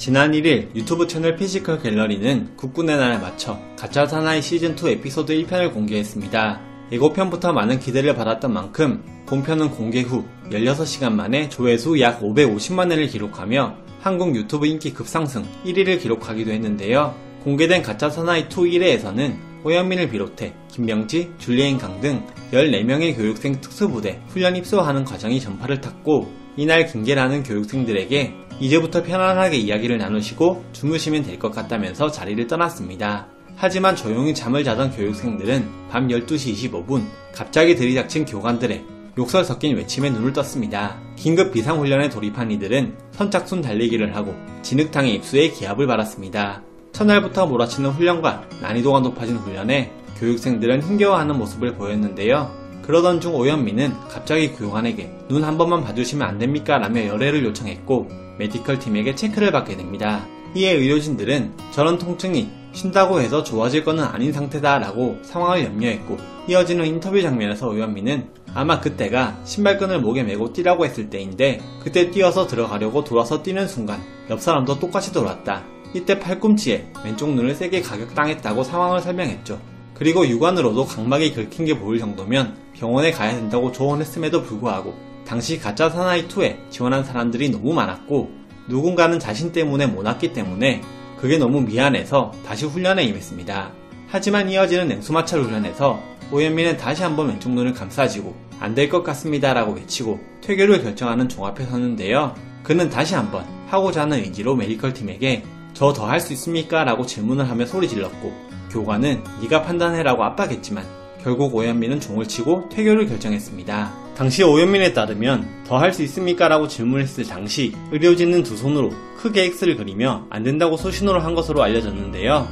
지난 1일 유튜브 채널 피지컬 갤러리는 국군의 날에 맞춰 가짜 사나이 시즌2 에피소드 1편을 공개했습니다. 예고편부터 많은 기대를 받았던 만큼 본편은 공개 후 16시간 만에 조회수 약 550만회를 기록하며 한국 유튜브 인기 급상승 1위를 기록하기도 했는데요. 공개된 가짜 사나이 2 1회에서는 오현민을 비롯해 김명지, 줄리엔 강 등 14명의 교육생 특수부대 훈련 입소하는 과정이 전파를 탔고 이날 김계라는 교육생들에게 이제부터 편안하게 이야기를 나누시고 주무시면 될 것 같다면서 자리를 떠났습니다. 하지만 조용히 잠을 자던 교육생들은 밤 12시 25분 갑자기 들이닥친 교관들의 욕설 섞인 외침에 눈을 떴습니다. 긴급 비상훈련에 돌입한 이들은 선착순 달리기를 하고 진흙탕의 입수에 기합을 받았습니다. 첫날부터 몰아치는 훈련과 난이도가 높아진 훈련에 교육생들은 힘겨워하는 모습을 보였는데요. 그러던 중 오현민은 갑자기 교관에게 눈 한 번만 봐주시면 안 됩니까? 라며 열외를 요청했고 medical 팀에게 체크를 받게 됩니다. 이에 의료진들은 저런 통증이 쉰다고 해서 좋아질 것은 아닌 상태다 라고 상황을 염려했고 이어지는 인터뷰 장면에서 오현민은 아마 그때가 신발끈을 목에 매고 뛰라고 했을 때인데 그때 뛰어서 들어가려고 돌아서 뛰는 순간 옆 사람도 똑같이 돌았다. 이때 팔꿈치에 왼쪽 눈을 세게 가격당했다고 상황을 설명했죠. 그리고 육안으로도 각막이 긁힌 게 보일 정도면 병원에 가야 된다고 조언했음에도 불구하고 당시 가짜 사나이2에 지원한 사람들이 너무 많았고 누군가는 자신 때문에 못 왔기 때문에 그게 너무 미안해서 다시 훈련에 임했습니다. 하지만 이어지는 냉수마찰 훈련에서 오현민은 다시 한번 왼쪽 눈을 감싸지고 안 될 것 같습니다 라고 외치고 퇴교를 결정하는 종 앞에 섰는데요. 그는 다시 한번 하고자 하는 의지로 메디컬 팀에게 저 더 할 수 있습니까? 라고 질문을 하며 소리 질렀고 교관은 네가 판단해라고 압박했지만 결국 오현민은 종을 치고 퇴교를 결정했습니다. 당시 오현민에 따르면 더 할 수 있습니까? 라고 질문했을 당시 의료진은 두 손으로 크게 X를 그리며 안 된다고 소신호를 한 것으로 알려졌는데요.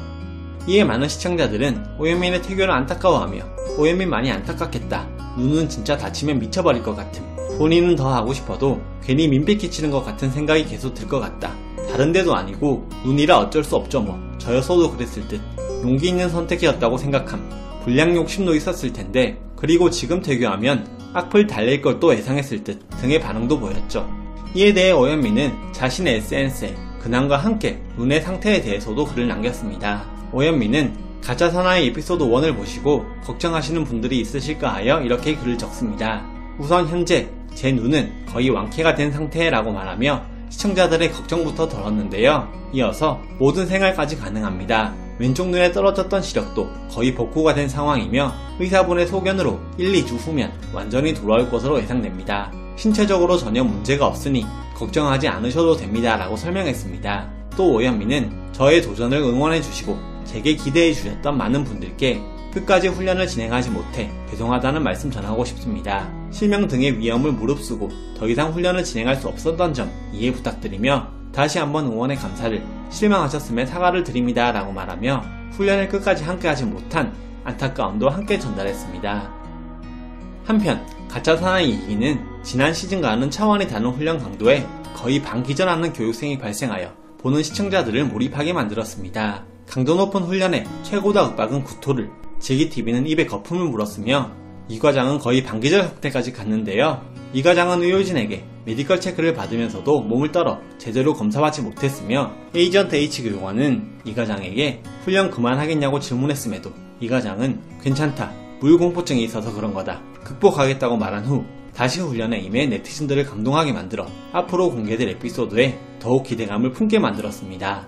이에 많은 시청자들은 오현민의 퇴교를 안타까워하며 오현민 많이 안타깝겠다. 눈은 진짜 다치면 미쳐버릴 것 같음. 본인은 더 하고 싶어도 괜히 민폐 끼치는 것 같은 생각이 계속 들 것 같다. 다른 데도 아니고 눈이라 어쩔 수 없죠 뭐. 저였어도 그랬을 듯. 용기 있는 선택이었다고 생각함. 불량 욕심도 있었을 텐데 그리고 지금 퇴교하면 악플 달릴 걸또 예상했을 듯 등의 반응도 보였죠. 이에 대해 오현민은 자신의 SNS에 근황과 함께 눈의 상태에 대해서도 글을 남겼습니다. 오현민은 가짜 사나이 에피소드 1을 보시고 걱정하시는 분들이 있으실까 하여 이렇게 글을 적습니다. 우선 현재 제 눈은 거의 완쾌가 된 상태라고 말하며 시청자들의 걱정부터 덜었는데요. 이어서 모든 생활까지 가능합니다. 왼쪽 눈에 떨어졌던 시력도 거의 복구가 된 상황이며 의사분의 소견으로 1, 2주 후면 완전히 돌아올 것으로 예상됩니다. 신체적으로 전혀 문제가 없으니 걱정하지 않으셔도 됩니다. 라고 설명했습니다. 또 오현미는 저의 도전을 응원해 주시고 제게 기대해 주셨던 많은 분들께 끝까지 훈련을 진행하지 못해 죄송하다는 말씀 전하고 싶습니다. 실명 등의 위험을 무릅쓰고 더 이상 훈련을 진행할 수 없었던 점 이해 부탁드리며 다시 한번 응원의 감사를 실망하셨음에 사과를 드립니다. 라고 말하며 훈련을 끝까지 함께하지 못한 안타까움도 함께 전달했습니다. 한편 가짜 사나이 2기는 지난 시즌과는 차원이 다른 훈련 강도에 거의 반기전하는 교육생이 발생하여 보는 시청자들을 몰입하게 만들었습니다. 강도 높은 훈련에 최고다 윽박은 구토를 지기TV는 입에 거품을 물었으며 이 과장은 거의 반기절 상태까지 갔는데요. 이 과장은 의료진에게 medical check를 받으면서도 몸을 떨어 제대로 검사받지 못했으며 에이전트 H 교관은 이 과장에게 훈련 그만하겠냐고 질문했음에도 이 과장은 괜찮다. 물공포증이 있어서 그런 거다. 극복하겠다고 말한 후 다시 훈련에 임해 네티즌들을 감동하게 만들어 앞으로 공개될 에피소드에 더욱 기대감을 품게 만들었습니다.